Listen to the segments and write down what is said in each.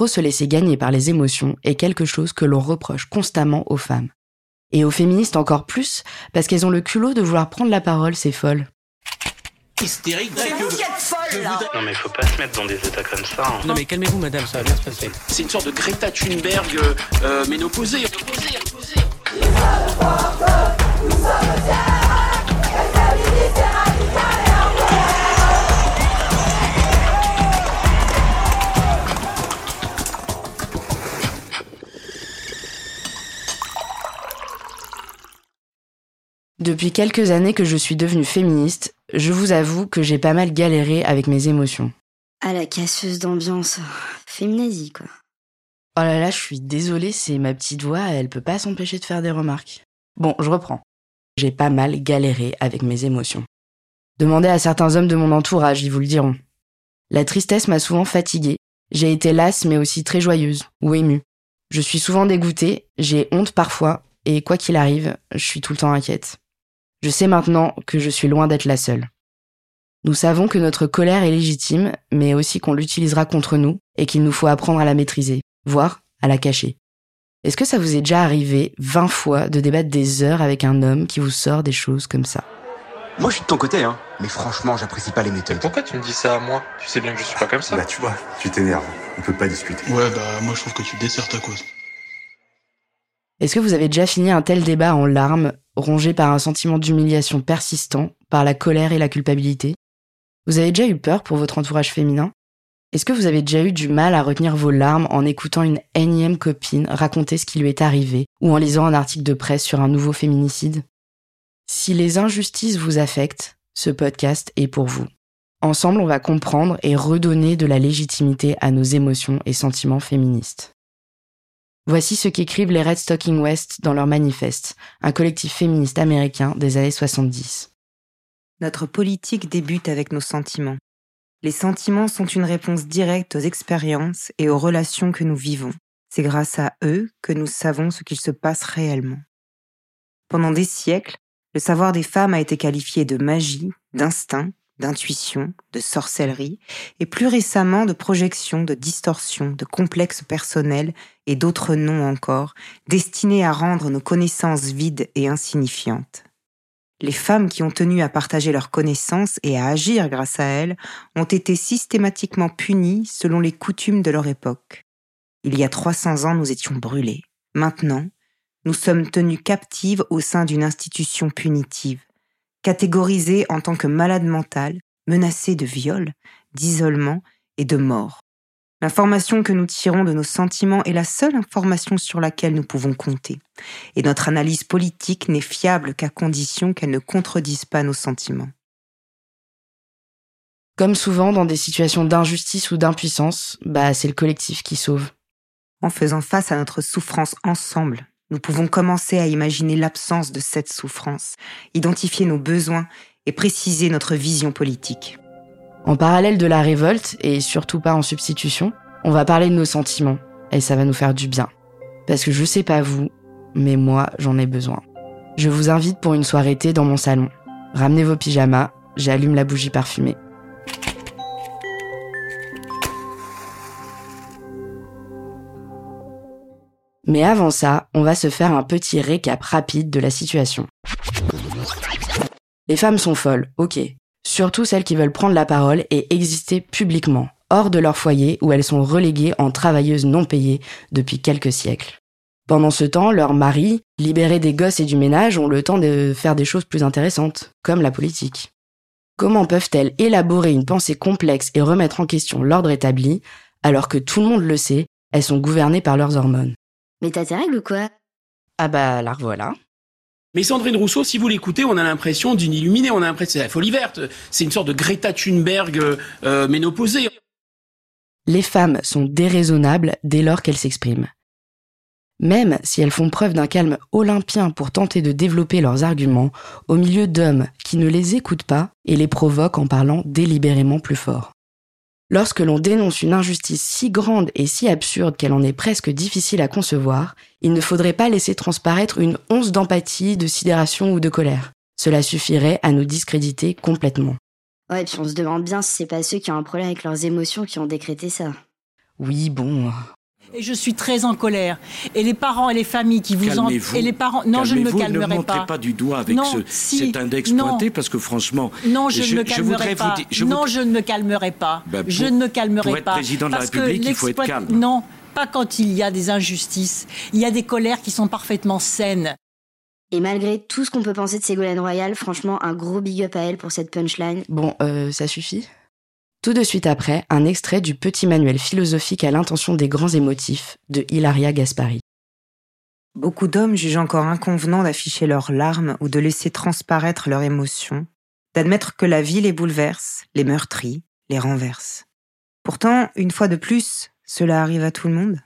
trop se laisser gagner par les émotions est quelque chose que l'on reproche constamment aux femmes. Et aux féministes encore plus, parce qu'elles ont le culot de vouloir prendre la parole, c'est folle. Hystérique, C'est vous qui êtes folle, là Non mais faut pas se mettre dans des états comme ça. hein. Non mais calmez-vous madame, ça va bien se passer. C'est une sorte de Greta Thunberg euh, euh, ménopausée. Depuis quelques années que je suis devenue féministe, je vous avoue que j'ai pas mal galéré avec mes émotions. Ah, la casseuse d'ambiance. Féminazie, quoi. Oh là là, je suis désolée, c'est ma petite voix, elle peut pas s'empêcher de faire des remarques. Bon, je reprends. J'ai pas mal galéré avec mes émotions. Demandez à certains hommes de mon entourage, ils vous le diront. La tristesse m'a souvent fatiguée. J'ai été lasse mais aussi très joyeuse ou émue. Je suis souvent dégoûtée, j'ai honte parfois, et quoi qu'il arrive, je suis tout le temps inquiète. Je sais maintenant que je suis loin d'être la seule. Nous savons que notre colère est légitime, mais aussi qu'on l'utilisera contre nous et qu'il nous faut apprendre à la maîtriser, voire à la cacher. Est-ce que ça vous est déjà arrivé 20 fois de débattre des heures avec un homme qui vous sort des choses comme ça? Moi, je suis de ton côté, hein. Mais franchement, j'apprécie pas les méthodes. Pourquoi tu me dis ça à moi? Tu sais bien que je suis pas comme ça. Bah tu vois, tu t'énerves. On peut pas discuter. Ouais, bah moi je trouve que tu desserres ta cause. Est-ce que vous avez déjà fini un tel débat en larmes, rongé par un sentiment d'humiliation persistant, par la colère et la culpabilité? Vous avez déjà eu peur pour votre entourage féminin? Est-ce que vous avez déjà eu du mal à retenir vos larmes en écoutant une énième copine raconter ce qui lui est arrivé ou en lisant un article de presse sur un nouveau féminicide? Si les injustices vous affectent, ce podcast est pour vous. Ensemble, on va comprendre et redonner de la légitimité à nos émotions et sentiments féministes. Voici ce qu'écrivent les Red Stocking West dans leur manifeste, un collectif féministe américain des années 70. Notre politique débute avec nos sentiments. Les sentiments sont une réponse directe aux expériences et aux relations que nous vivons. C'est grâce à eux que nous savons ce qu'il se passe réellement. Pendant des siècles, le savoir des femmes a été qualifié de magie, d'instinct, d'intuition, de sorcellerie, et plus récemment de projection, de distorsion, de complexe personnel et d'autres noms encore, destinés à rendre nos connaissances vides et insignifiantes. Les femmes qui ont tenu à partager leurs connaissances et à agir grâce à elles ont été systématiquement punies selon les coutumes de leur époque. Il y a 300 ans, nous étions brûlés. Maintenant, nous sommes tenus captives au sein d'une institution punitive, catégorisées en tant que malades mentales, menacées de viol, d'isolement et de mort. L'information que nous tirons de nos sentiments est la seule information sur laquelle nous pouvons compter. Et notre analyse politique n'est fiable qu'à condition qu'elle ne contredise pas nos sentiments. Comme souvent dans des situations d'injustice ou d'impuissance, bah c'est le collectif qui sauve. En faisant face à notre souffrance ensemble, nous pouvons commencer à imaginer l'absence de cette souffrance, identifier nos besoins et préciser notre vision politique. En parallèle de la révolte, et surtout pas en substitution, on va parler de nos sentiments, et ça va nous faire du bien. Parce que je sais pas vous, mais moi j'en ai besoin. Je vous invite pour une soirée thé dans mon salon. Ramenez vos pyjamas, j'allume la bougie parfumée. Mais avant ça, on va se faire un petit récap rapide de la situation. Les femmes sont folles, ok. Surtout celles qui veulent prendre la parole et exister publiquement, hors de leur foyer où elles sont reléguées en travailleuses non payées depuis quelques siècles. Pendant ce temps, leurs maris, libérés des gosses et du ménage, ont le temps de faire des choses plus intéressantes, comme la politique. Comment peuvent-elles élaborer une pensée complexe et remettre en question l'ordre établi, alors que tout le monde le sait, elles sont gouvernées par leurs hormones? Mais t'as tes règles ou quoi? Ah bah la revoilà. Mais Sandrine Rousseau, si vous l'écoutez, on a l'impression d'une illuminée, on a l'impression c'est la folie verte. C'est une sorte de Greta Thunberg euh, ménopausée. Les femmes sont déraisonnables dès lors qu'elles s'expriment. Même si elles font preuve d'un calme olympien pour tenter de développer leurs arguments au milieu d'hommes qui ne les écoutent pas et les provoquent en parlant délibérément plus fort. Lorsque l'on dénonce une injustice si grande et si absurde qu'elle en est presque difficile à concevoir, il ne faudrait pas laisser transparaître une once d'empathie, de sidération ou de colère. Cela suffirait à nous discréditer complètement. Ouais, puis on se demande bien si c'est pas ceux qui ont un problème avec leurs émotions qui ont décrété ça. Oui, bon. Et je suis très en colère. Et les parents et les familles qui vous en... Et les parents... Non, je ne me calmerai ne pas. Ne montrez pas du doigt avec non, ce, si, cet index non. pointé, parce que franchement... Non, je, je ne me calmerai je pas. Vous, je non, vous... je ne me calmerai pas. Ben, pour, je ne me calmerai pour être pas. président de la République, que il faut être calme. Non, pas quand il y a des injustices. Il y a des colères qui sont parfaitement saines. Et malgré tout ce qu'on peut penser de Ségolène Royal, franchement, un gros big up à elle pour cette punchline. Bon, euh, ça suffit Tout de suite après, un extrait du petit manuel philosophique à l'intention des grands émotifs de Hilaria Gaspari. Beaucoup d'hommes jugent encore inconvenant d'afficher leurs larmes ou de laisser transparaître leurs émotions, d'admettre que la vie les bouleverse, les meurtrit, les renverse. Pourtant, une fois de plus, cela arrive à tout le monde.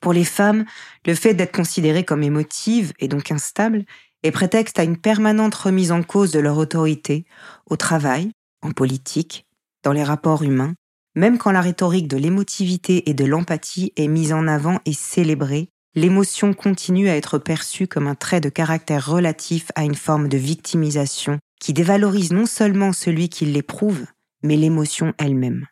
Pour les femmes, le fait d'être considérées comme émotives et donc instables est prétexte à une permanente remise en cause de leur autorité, au travail, en politique, dans les rapports humains, même quand la rhétorique de l'émotivité et de l'empathie est mise en avant et célébrée, l'émotion continue à être perçue comme un trait de caractère relatif à une forme de victimisation qui dévalorise non seulement celui qui l'éprouve, mais l'émotion elle-même.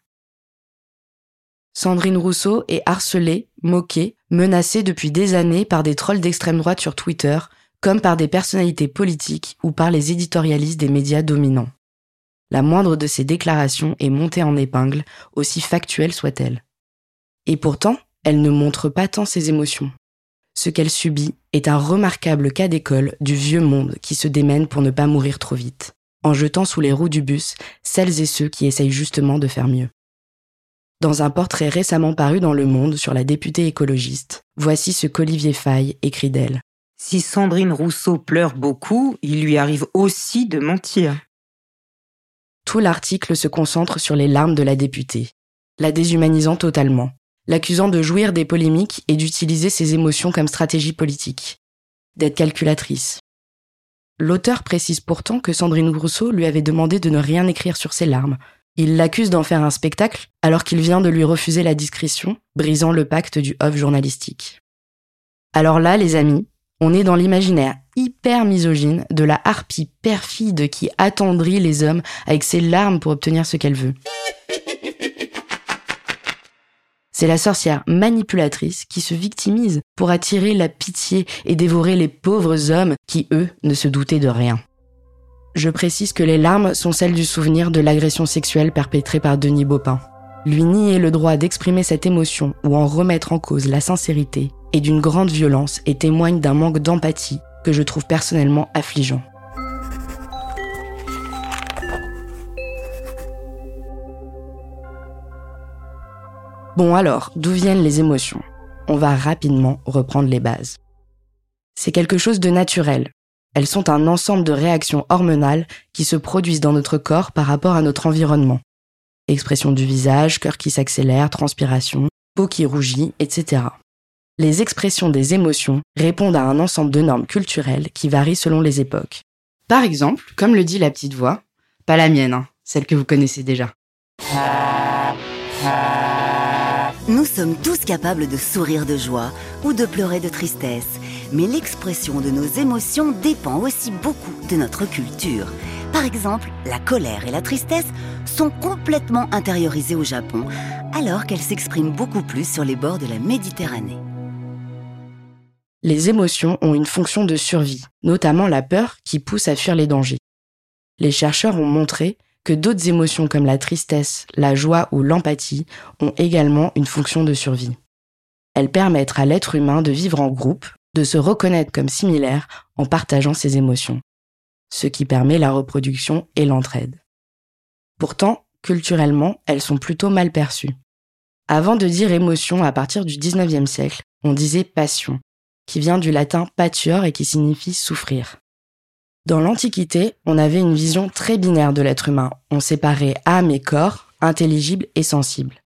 Sandrine Rousseau est harcelée, moquée, menacée depuis des années par des trolls d'extrême droite sur Twitter, comme par des personnalités politiques ou par les éditorialistes des médias dominants. La moindre de ces déclarations est montée en épingle, aussi factuelle soit-elle. Et pourtant, elle ne montre pas tant ses émotions. Ce qu'elle subit est un remarquable cas d'école du vieux monde qui se démène pour ne pas mourir trop vite, en jetant sous les roues du bus celles et ceux qui essayent justement de faire mieux. Dans un portrait récemment paru dans Le Monde sur la députée écologiste, voici ce qu'Olivier Faye écrit d'elle. Si Sandrine Rousseau pleure beaucoup, il lui arrive aussi de mentir. Tout l'article se concentre sur les larmes de la députée, la déshumanisant totalement, l'accusant de jouir des polémiques et d'utiliser ses émotions comme stratégie politique, d'être calculatrice. L'auteur précise pourtant que Sandrine Rousseau lui avait demandé de ne rien écrire sur ses larmes, il l'accuse d'en faire un spectacle alors qu'il vient de lui refuser la discrétion, brisant le pacte du off journalistique. Alors là, les amis, on est dans l'imaginaire hyper misogyne de la harpie perfide qui attendrit les hommes avec ses larmes pour obtenir ce qu'elle veut. C'est la sorcière manipulatrice qui se victimise pour attirer la pitié et dévorer les pauvres hommes qui, eux, ne se doutaient de rien. Je précise que les larmes sont celles du souvenir de l'agression sexuelle perpétrée par Denis Baupin. Lui nier le droit d'exprimer cette émotion ou en remettre en cause la sincérité est d'une grande violence et témoigne d'un manque d'empathie que je trouve personnellement affligeant. Bon alors, d'où viennent les émotions? On va rapidement reprendre les bases. C'est quelque chose de naturel, elles sont un ensemble de réactions hormonales qui se produisent dans notre corps par rapport à notre environnement. Expression du visage, cœur qui s'accélère, transpiration, peau qui rougit, etc. Les expressions des émotions répondent à un ensemble de normes culturelles qui varient selon les époques. Par exemple, comme le dit la petite voix, pas la mienne, hein, celle que vous connaissez déjà. Nous sommes tous capables de sourire de joie ou de pleurer de tristesse mais l'expression de nos émotions dépend aussi beaucoup de notre culture. Par exemple, la colère et la tristesse sont complètement intériorisées au Japon, alors qu'elles s'expriment beaucoup plus sur les bords de la Méditerranée. Les émotions ont une fonction de survie, notamment la peur qui pousse à fuir les dangers. Les chercheurs ont montré que d'autres émotions comme la tristesse, la joie ou l'empathie ont également une fonction de survie. Elles permettent à l'être humain de vivre en groupe de se reconnaître comme similaire en partageant ses émotions, ce qui permet la reproduction et l'entraide. Pourtant, culturellement, elles sont plutôt mal perçues. Avant de dire émotion à partir du 19e siècle, on disait passion, qui vient du latin patior et qui signifie souffrir. Dans l'Antiquité, on avait une vision très binaire de l'être humain. On séparait âme et corps, intelligible et sensible.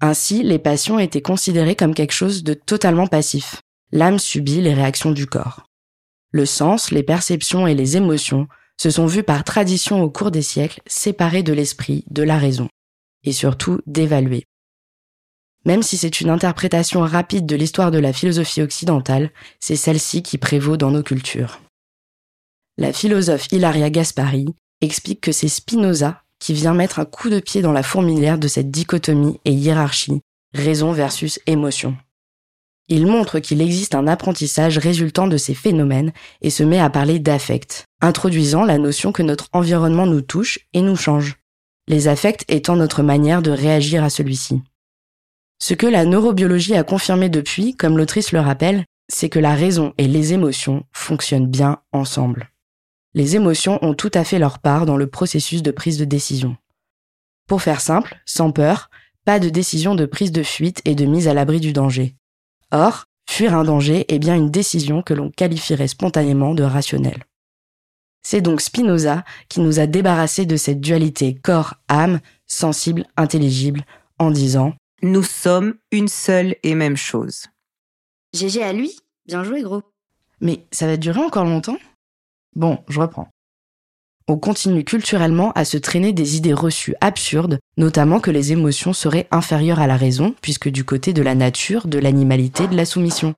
Ainsi, les passions étaient considérées comme quelque chose de totalement passif l'âme subit les réactions du corps. Le sens, les perceptions et les émotions se sont vus par tradition au cours des siècles séparés de l'esprit, de la raison, et surtout dévalués. Même si c'est une interprétation rapide de l'histoire de la philosophie occidentale, c'est celle-ci qui prévaut dans nos cultures. La philosophe Hilaria Gaspari explique que c'est Spinoza qui vient mettre un coup de pied dans la fourmilière de cette dichotomie et hiérarchie raison versus émotion. Il montre qu'il existe un apprentissage résultant de ces phénomènes et se met à parler d'affect, introduisant la notion que notre environnement nous touche et nous change, les affects étant notre manière de réagir à celui-ci. Ce que la neurobiologie a confirmé depuis, comme l'autrice le rappelle, c'est que la raison et les émotions fonctionnent bien ensemble. Les émotions ont tout à fait leur part dans le processus de prise de décision. Pour faire simple, sans peur, pas de décision de prise de fuite et de mise à l'abri du danger. Or, fuir un danger est bien une décision que l'on qualifierait spontanément de rationnelle. C'est donc Spinoza qui nous a débarrassés de cette dualité corps-âme, sensible, intelligible, en disant Nous sommes une seule et même chose. GG à lui Bien joué, gros. Mais ça va durer encore longtemps? Bon, je reprends. On continue culturellement à se traîner des idées reçues absurdes, notamment que les émotions seraient inférieures à la raison, puisque du côté de la nature, de l'animalité, de la soumission.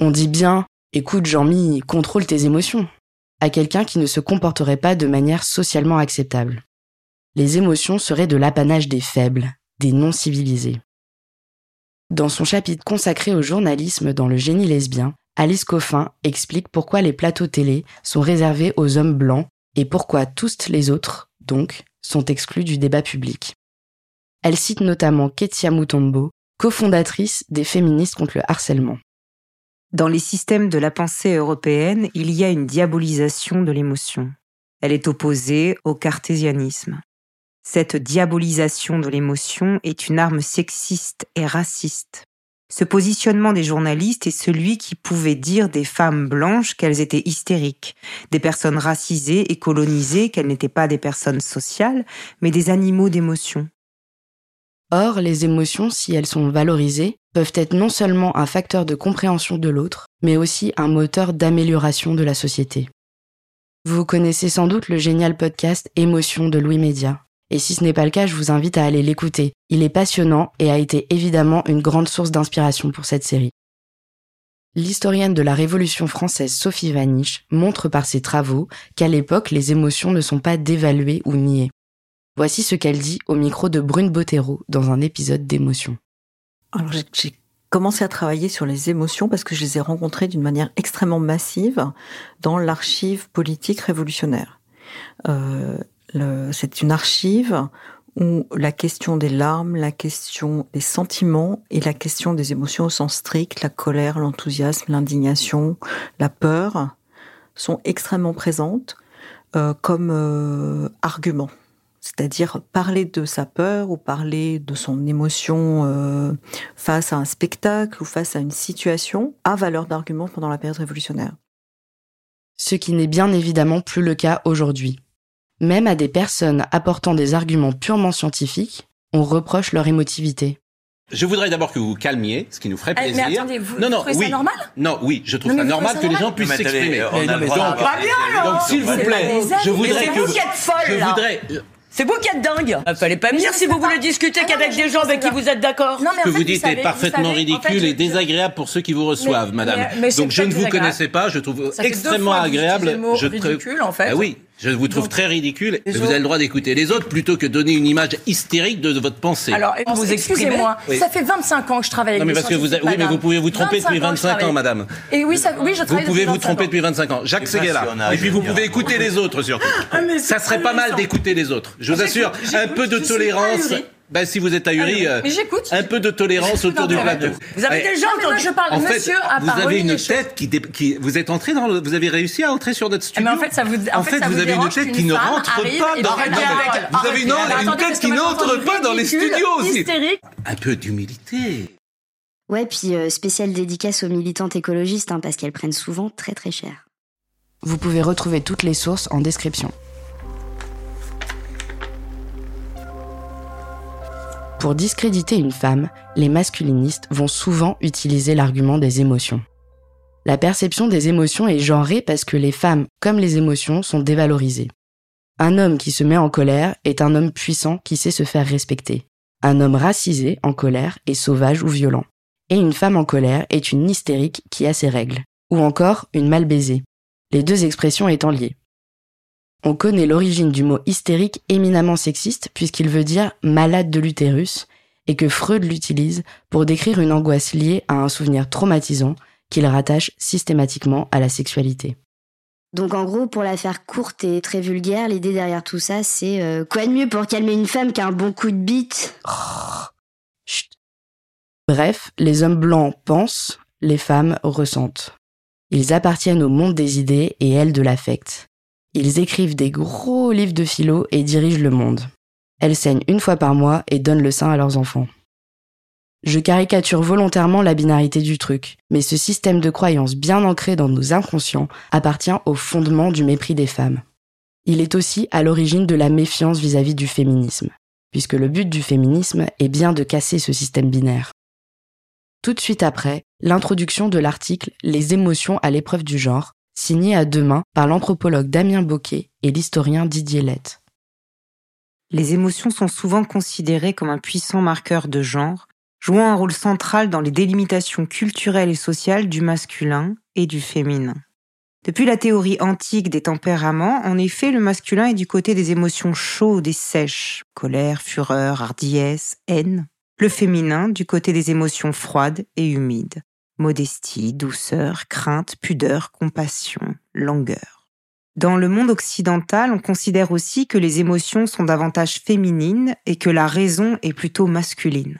On dit bien, écoute Jean-Mi, contrôle tes émotions, à quelqu'un qui ne se comporterait pas de manière socialement acceptable. Les émotions seraient de l'apanage des faibles, des non civilisés. Dans son chapitre consacré au journalisme dans le génie lesbien, Alice Coffin explique pourquoi les plateaux télé sont réservés aux hommes blancs et pourquoi tous les autres, donc, sont exclus du débat public. Elle cite notamment Ketia Mutombo, cofondatrice des féministes contre le harcèlement. Dans les systèmes de la pensée européenne, il y a une diabolisation de l'émotion. Elle est opposée au cartésianisme. Cette diabolisation de l'émotion est une arme sexiste et raciste. Ce positionnement des journalistes est celui qui pouvait dire des femmes blanches qu'elles étaient hystériques, des personnes racisées et colonisées qu'elles n'étaient pas des personnes sociales, mais des animaux d'émotion. Or, les émotions, si elles sont valorisées, peuvent être non seulement un facteur de compréhension de l'autre, mais aussi un moteur d'amélioration de la société. Vous connaissez sans doute le génial podcast Émotion de Louis Média. Et si ce n'est pas le cas, je vous invite à aller l'écouter. Il est passionnant et a été évidemment une grande source d'inspiration pour cette série. L'historienne de la Révolution française Sophie Vaniche montre par ses travaux qu'à l'époque, les émotions ne sont pas dévaluées ou niées. Voici ce qu'elle dit au micro de Brune Bottero dans un épisode d'émotion. Alors j'ai commencé à travailler sur les émotions parce que je les ai rencontrées d'une manière extrêmement massive dans l'archive politique révolutionnaire. Euh, c'est une archive où la question des larmes, la question des sentiments et la question des émotions au sens strict, la colère, l'enthousiasme, l'indignation, la peur, sont extrêmement présentes euh, comme euh, argument. C'est-à-dire parler de sa peur ou parler de son émotion euh, face à un spectacle ou face à une situation a valeur d'argument pendant la période révolutionnaire. Ce qui n'est bien évidemment plus le cas aujourd'hui. Même à des personnes apportant des arguments purement scientifiques, on reproche leur émotivité. Je voudrais d'abord que vous vous calmiez, ce qui nous ferait Eh, plaisir. mais attendez, vous non, non, trouvez oui. ça normal? Non, oui, je trouve Non, ça normal que les gens puissent s'exprimer. on a le droit Donc, de- Pas bien, alors donc, s'il vous C'est plaît, je voudrais c'est que vous vous- qui êtes folle, je voudrais C'est vous qui êtes dingue Il fallait pas me dire si vous voulez discuter Ah qu'avec des gens avec qui vous êtes d'accord. Non, mais Ce que vous dites savez- est parfaitement savez, en ridicule et désagréable pour ceux qui vous reçoivent, Mais- madame. mais- mais c'est Donc je ne vous connaissais pas, je trouve Ça fait deux extrêmement agréable. je ridicule, en fait. Ah oui, je vous trouve Donc, très ridicule vous avez le droit d'écouter les autres plutôt que donner une image hystérique de, de votre pensée. Alors, vous excusez-moi, Oui. ça fait 25 ans que je travaille avec non mais parce que vous, oui, mais vous pouvez vous tromper 25 depuis ans que je 25 ans, travaille. madame. Et oui, ça, oui, je Vous pouvez vous 25 tromper ans. depuis 25 ans. Jacques Seguela. Et puis vous pouvez écouter les autres surtout. Ah, Ça serait pas mal d'écouter les autres. Je vous J'écoute, assure, un peu de tolérance. Ben, si vous êtes ahuri, Ah, euh, un peu de tolérance autour du plateau. Vous avez Ouais. déjà entendu Je parle, En fait, monsieur a vous pas avez une tête qui, dé- qui, vous êtes entré dans le, vous avez réussi à entrer sur notre Eh, studio. Mais en fait, ça vous, en En fait, ça vous avez une tête qui ne rentre pas dans- vous avez une- tête parce qui n'entre pas dans les studios aussi. Un peu d'humilité. Ouais, puis euh, spéciale dédicace aux militantes écologistes, hein, parce qu'elles prennent souvent très très cher. Vous pouvez retrouver toutes les sources en description. Pour discréditer une femme, les masculinistes vont souvent utiliser l'argument des émotions. La perception des émotions est genrée parce que les femmes, comme les émotions, sont dévalorisées. Un homme qui se met en colère est un homme puissant qui sait se faire respecter. Un homme racisé, en colère, est sauvage ou violent. Et une femme en colère est une hystérique qui a ses règles. Ou encore une mal baisée. Les deux expressions étant liées. On connaît l'origine du mot hystérique éminemment sexiste puisqu'il veut dire malade de l'utérus et que Freud l'utilise pour décrire une angoisse liée à un souvenir traumatisant qu'il rattache systématiquement à la sexualité. Donc en gros, pour la faire courte et très vulgaire, l'idée derrière tout ça, c'est euh, quoi de mieux pour calmer une femme qu'un bon coup de bite? Bref, les hommes blancs pensent, les femmes ressentent. Ils appartiennent au monde des idées et elles de l'affect. Ils écrivent des gros livres de philo et dirigent le monde. Elles saignent une fois par mois et donnent le sein à leurs enfants. Je caricature volontairement la binarité du truc, mais ce système de croyance bien ancré dans nos inconscients appartient au fondement du mépris des femmes. Il est aussi à l'origine de la méfiance vis-à-vis du féminisme, puisque le but du féminisme est bien de casser ce système binaire. Tout de suite après, l'introduction de l'article Les émotions à l'épreuve du genre, signé à deux mains par l'anthropologue Damien Boquet et l'historien Didier Lett. Les émotions sont souvent considérées comme un puissant marqueur de genre, jouant un rôle central dans les délimitations culturelles et sociales du masculin et du féminin. Depuis la théorie antique des tempéraments, en effet, le masculin est du côté des émotions chaudes et sèches, colère, fureur, hardiesse, haine. Le féminin du côté des émotions froides et humides, modestie, douceur, crainte, pudeur, compassion, langueur. Dans le monde occidental, on considère aussi que les émotions sont davantage féminines et que la raison est plutôt masculine.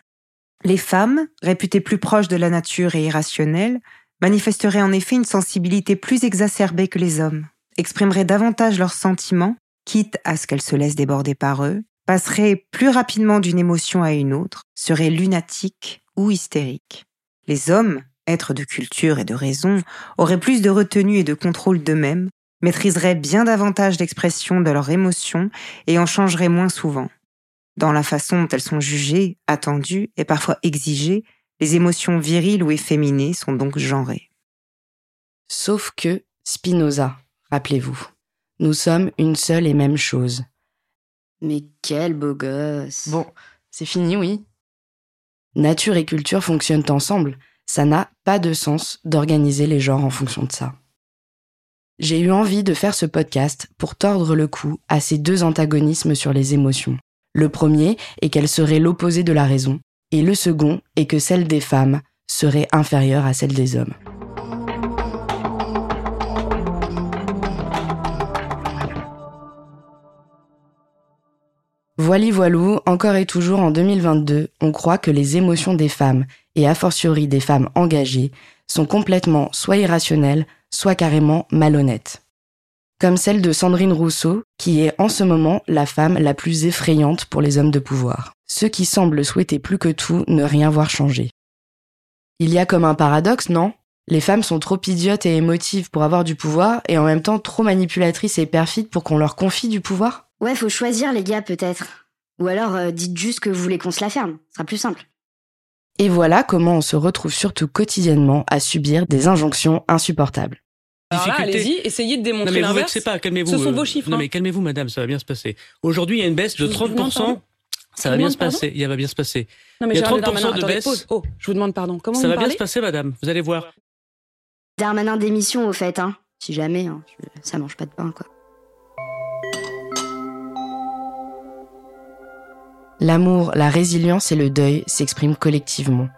Les femmes, réputées plus proches de la nature et irrationnelles, manifesteraient en effet une sensibilité plus exacerbée que les hommes, exprimeraient davantage leurs sentiments, quitte à ce qu'elles se laissent déborder par eux, passeraient plus rapidement d'une émotion à une autre, seraient lunatiques ou hystériques. Les hommes, êtres de culture et de raison, auraient plus de retenue et de contrôle d'eux-mêmes, maîtriseraient bien davantage d'expression de leurs émotions et en changeraient moins souvent. Dans la façon dont elles sont jugées, attendues et parfois exigées, les émotions viriles ou efféminées sont donc genrées. Sauf que, Spinoza, rappelez-vous, nous sommes une seule et même chose. Mais quel beau gosse. Bon, c'est fini, oui. Nature et culture fonctionnent ensemble. Ça n'a pas de sens d'organiser les genres en fonction de ça. J'ai eu envie de faire ce podcast pour tordre le cou à ces deux antagonismes sur les émotions. Le premier est qu'elle serait l'opposé de la raison, et le second est que celle des femmes serait inférieure à celle des hommes. Voili voilou, encore et toujours en 2022, on croit que les émotions des femmes, et a fortiori des femmes engagées, sont complètement soit irrationnelles, soit carrément malhonnêtes. Comme celle de Sandrine Rousseau, qui est en ce moment la femme la plus effrayante pour les hommes de pouvoir, ceux qui semblent souhaiter plus que tout ne rien voir changer. Il y a comme un paradoxe, non? Les femmes sont trop idiotes et émotives pour avoir du pouvoir, et en même temps trop manipulatrices et perfides pour qu'on leur confie du pouvoir? Ouais, faut choisir les gars peut-être. Ou alors euh, dites juste que vous voulez qu'on se la ferme, ce sera plus simple. Et voilà comment on se retrouve surtout quotidiennement à subir des injonctions insupportables. Alors allez-y, essayez de démontrer non, mais vous pas, calmez-vous. Ce sont euh, vos chiffres. Non, hein. mais calmez-vous, madame, ça va bien se passer. Aujourd'hui, il y a une baisse de Je vous demande 30%. pardon Ça va bien se passer. Il va bien se passer. Non, mais il y a Gérald 30% Darmanin, de attendez, baisse. pause. Oh, je vous demande pardon. Comment Ça vous va bien se passer, madame. Vous allez voir. Darmanin d'émission au fait, hein. Si jamais, hein, ça mange pas de pain, quoi. L'amour, la résilience et le deuil s'expriment collectivement.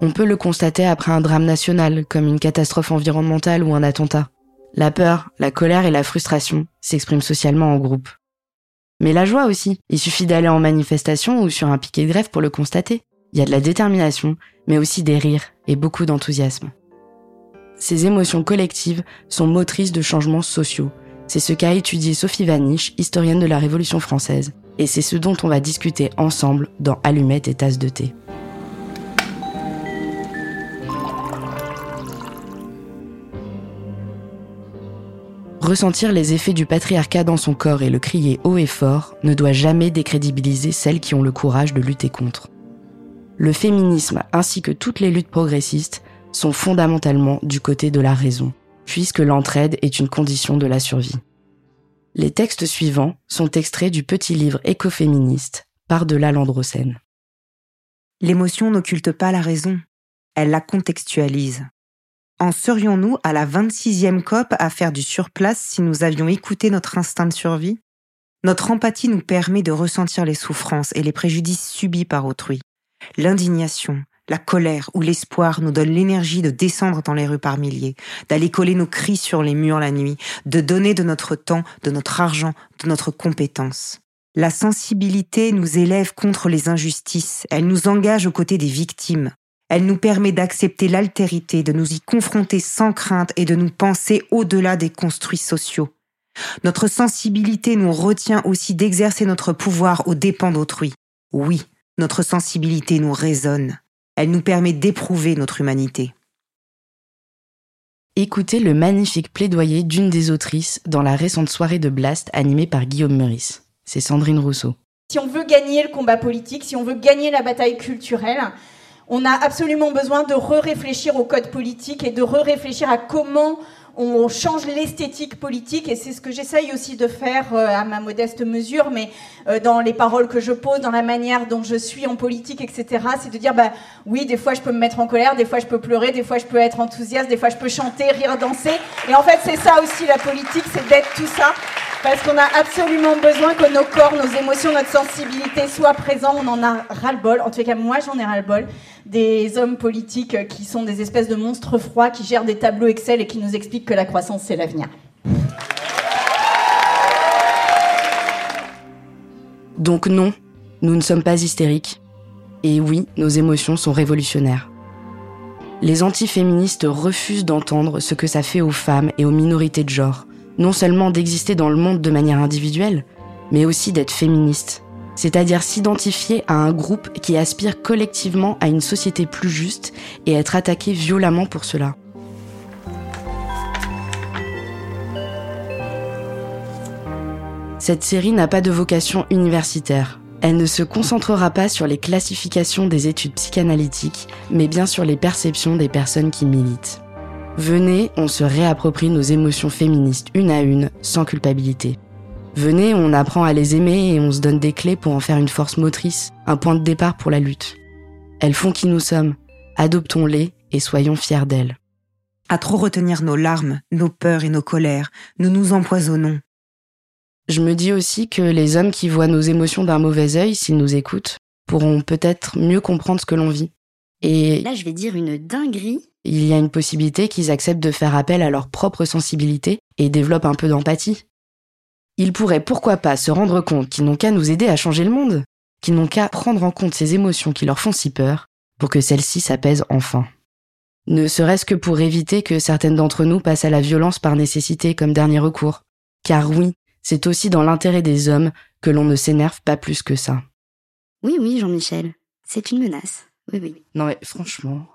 On peut le constater après un drame national, comme une catastrophe environnementale ou un attentat. La peur, la colère et la frustration s'expriment socialement en groupe. Mais la joie aussi. Il suffit d'aller en manifestation ou sur un piquet de grève pour le constater. Il y a de la détermination, mais aussi des rires et beaucoup d'enthousiasme. Ces émotions collectives sont motrices de changements sociaux. C'est ce qu'a étudié Sophie Vanish, historienne de la Révolution française, et c'est ce dont on va discuter ensemble dans Allumettes et tasses de thé. Ressentir les effets du patriarcat dans son corps et le crier haut et fort ne doit jamais décrédibiliser celles qui ont le courage de lutter contre. Le féminisme ainsi que toutes les luttes progressistes sont fondamentalement du côté de la raison, puisque l'entraide est une condition de la survie. Les textes suivants sont extraits du petit livre écoféministe Par-delà l'Androcène. L'émotion n'occulte pas la raison, elle la contextualise. En serions-nous à la 26e COP à faire du surplace si nous avions écouté notre instinct de survie? Notre empathie nous permet de ressentir les souffrances et les préjudices subis par autrui. L'indignation, la colère ou l'espoir nous donnent l'énergie de descendre dans les rues par milliers, d'aller coller nos cris sur les murs la nuit, de donner de notre temps, de notre argent, de notre compétence. La sensibilité nous élève contre les injustices, elle nous engage aux côtés des victimes, elle nous permet d'accepter l'altérité, de nous y confronter sans crainte et de nous penser au-delà des construits sociaux. Notre sensibilité nous retient aussi d'exercer notre pouvoir aux dépens d'autrui. Oui, notre sensibilité nous résonne. Elle nous permet d'éprouver notre humanité. Écoutez le magnifique plaidoyer d'une des autrices dans la récente soirée de Blast animée par Guillaume Meurice. C'est Sandrine Rousseau. Si on veut gagner le combat politique, si on veut gagner la bataille culturelle, on a absolument besoin de re-réfléchir au code politique et de re-réfléchir à comment on change l'esthétique politique et c'est ce que j'essaye aussi de faire euh, à ma modeste mesure, mais euh, dans les paroles que je pose, dans la manière dont je suis en politique, etc. C'est de dire, bah oui, des fois je peux me mettre en colère, des fois je peux pleurer, des fois je peux être enthousiaste, des fois je peux chanter, rire, danser. Et en fait, c'est ça aussi la politique, c'est d'être tout ça. Parce qu'on a absolument besoin que nos corps, nos émotions, notre sensibilité soient présents. On en a ras-le-bol. En tout cas, moi, j'en ai ras-le-bol. Des hommes politiques qui sont des espèces de monstres froids, qui gèrent des tableaux Excel et qui nous expliquent que la croissance, c'est l'avenir. Donc non, nous ne sommes pas hystériques. Et oui, nos émotions sont révolutionnaires. Les antiféministes refusent d'entendre ce que ça fait aux femmes et aux minorités de genre non seulement d'exister dans le monde de manière individuelle, mais aussi d'être féministe, c'est-à-dire s'identifier à un groupe qui aspire collectivement à une société plus juste et être attaqué violemment pour cela. Cette série n'a pas de vocation universitaire. Elle ne se concentrera pas sur les classifications des études psychanalytiques, mais bien sur les perceptions des personnes qui militent. Venez, on se réapproprie nos émotions féministes une à une, sans culpabilité. Venez, on apprend à les aimer et on se donne des clés pour en faire une force motrice, un point de départ pour la lutte. Elles font qui nous sommes. Adoptons-les et soyons fiers d'elles. À trop retenir nos larmes, nos peurs et nos colères, nous nous empoisonnons. Je me dis aussi que les hommes qui voient nos émotions d'un mauvais œil, s'ils nous écoutent, pourront peut-être mieux comprendre ce que l'on vit. Et là, je vais dire une dinguerie, il y a une possibilité qu'ils acceptent de faire appel à leur propre sensibilité et développent un peu d'empathie. Ils pourraient pourquoi pas se rendre compte qu'ils n'ont qu'à nous aider à changer le monde, qu'ils n'ont qu'à prendre en compte ces émotions qui leur font si peur pour que celles-ci s'apaisent enfin. Ne serait-ce que pour éviter que certaines d'entre nous passent à la violence par nécessité comme dernier recours. Car oui, c'est aussi dans l'intérêt des hommes que l'on ne s'énerve pas plus que ça. Oui, oui, Jean-Michel, c'est une menace. Oui, oui. Non mais franchement,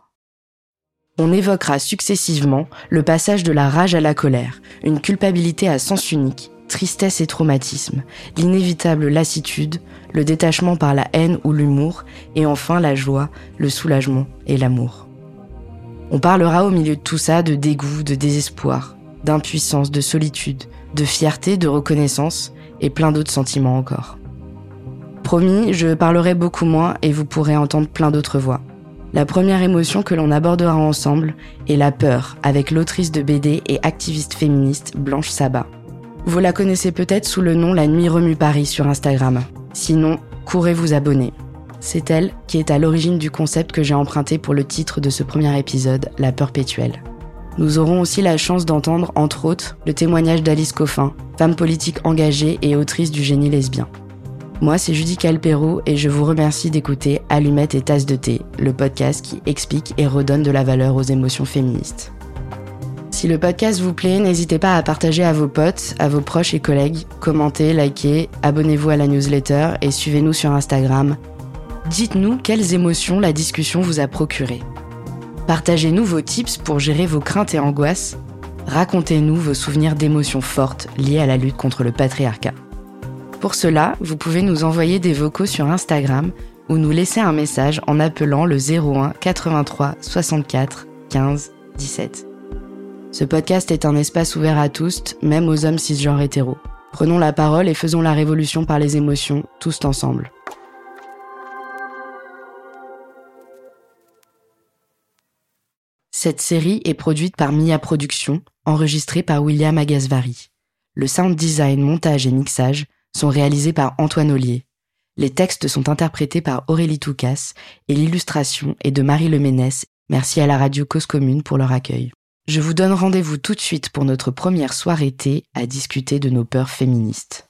on évoquera successivement le passage de la rage à la colère, une culpabilité à sens unique, tristesse et traumatisme, l'inévitable lassitude, le détachement par la haine ou l'humour, et enfin la joie, le soulagement et l'amour. On parlera au milieu de tout ça de dégoût, de désespoir, d'impuissance, de solitude, de fierté, de reconnaissance et plein d'autres sentiments encore. Promis, je parlerai beaucoup moins et vous pourrez entendre plein d'autres voix. La première émotion que l'on abordera ensemble est la peur, avec l'autrice de BD et activiste féministe Blanche Sabat. Vous la connaissez peut-être sous le nom La Nuit remue Paris sur Instagram. Sinon, courez vous abonner. C'est elle qui est à l'origine du concept que j'ai emprunté pour le titre de ce premier épisode, La perpétuelle. Nous aurons aussi la chance d'entendre, entre autres, le témoignage d'Alice Coffin, femme politique engagée et autrice du génie lesbien. Moi, c'est Judy Calpero et je vous remercie d'écouter Allumettes et Tasse de thé, le podcast qui explique et redonne de la valeur aux émotions féministes. Si le podcast vous plaît, n'hésitez pas à partager à vos potes, à vos proches et collègues, commentez, likez, abonnez-vous à la newsletter et suivez-nous sur Instagram. Dites-nous quelles émotions la discussion vous a procuré. Partagez-nous vos tips pour gérer vos craintes et angoisses. Racontez-nous vos souvenirs d'émotions fortes liées à la lutte contre le patriarcat. Pour cela, vous pouvez nous envoyer des vocaux sur Instagram ou nous laisser un message en appelant le 01 83 64 15 17. Ce podcast est un espace ouvert à tous, même aux hommes cisgenres hétéros. Prenons la parole et faisons la révolution par les émotions, tous ensemble. Cette série est produite par Mia Productions, enregistrée par William Agasvari. Le sound design, montage et mixage sont réalisés par Antoine Ollier. Les textes sont interprétés par Aurélie Toucas et l'illustration est de Marie Leménès. Merci à la radio Cause Commune pour leur accueil. Je vous donne rendez-vous tout de suite pour notre première soirée à discuter de nos peurs féministes.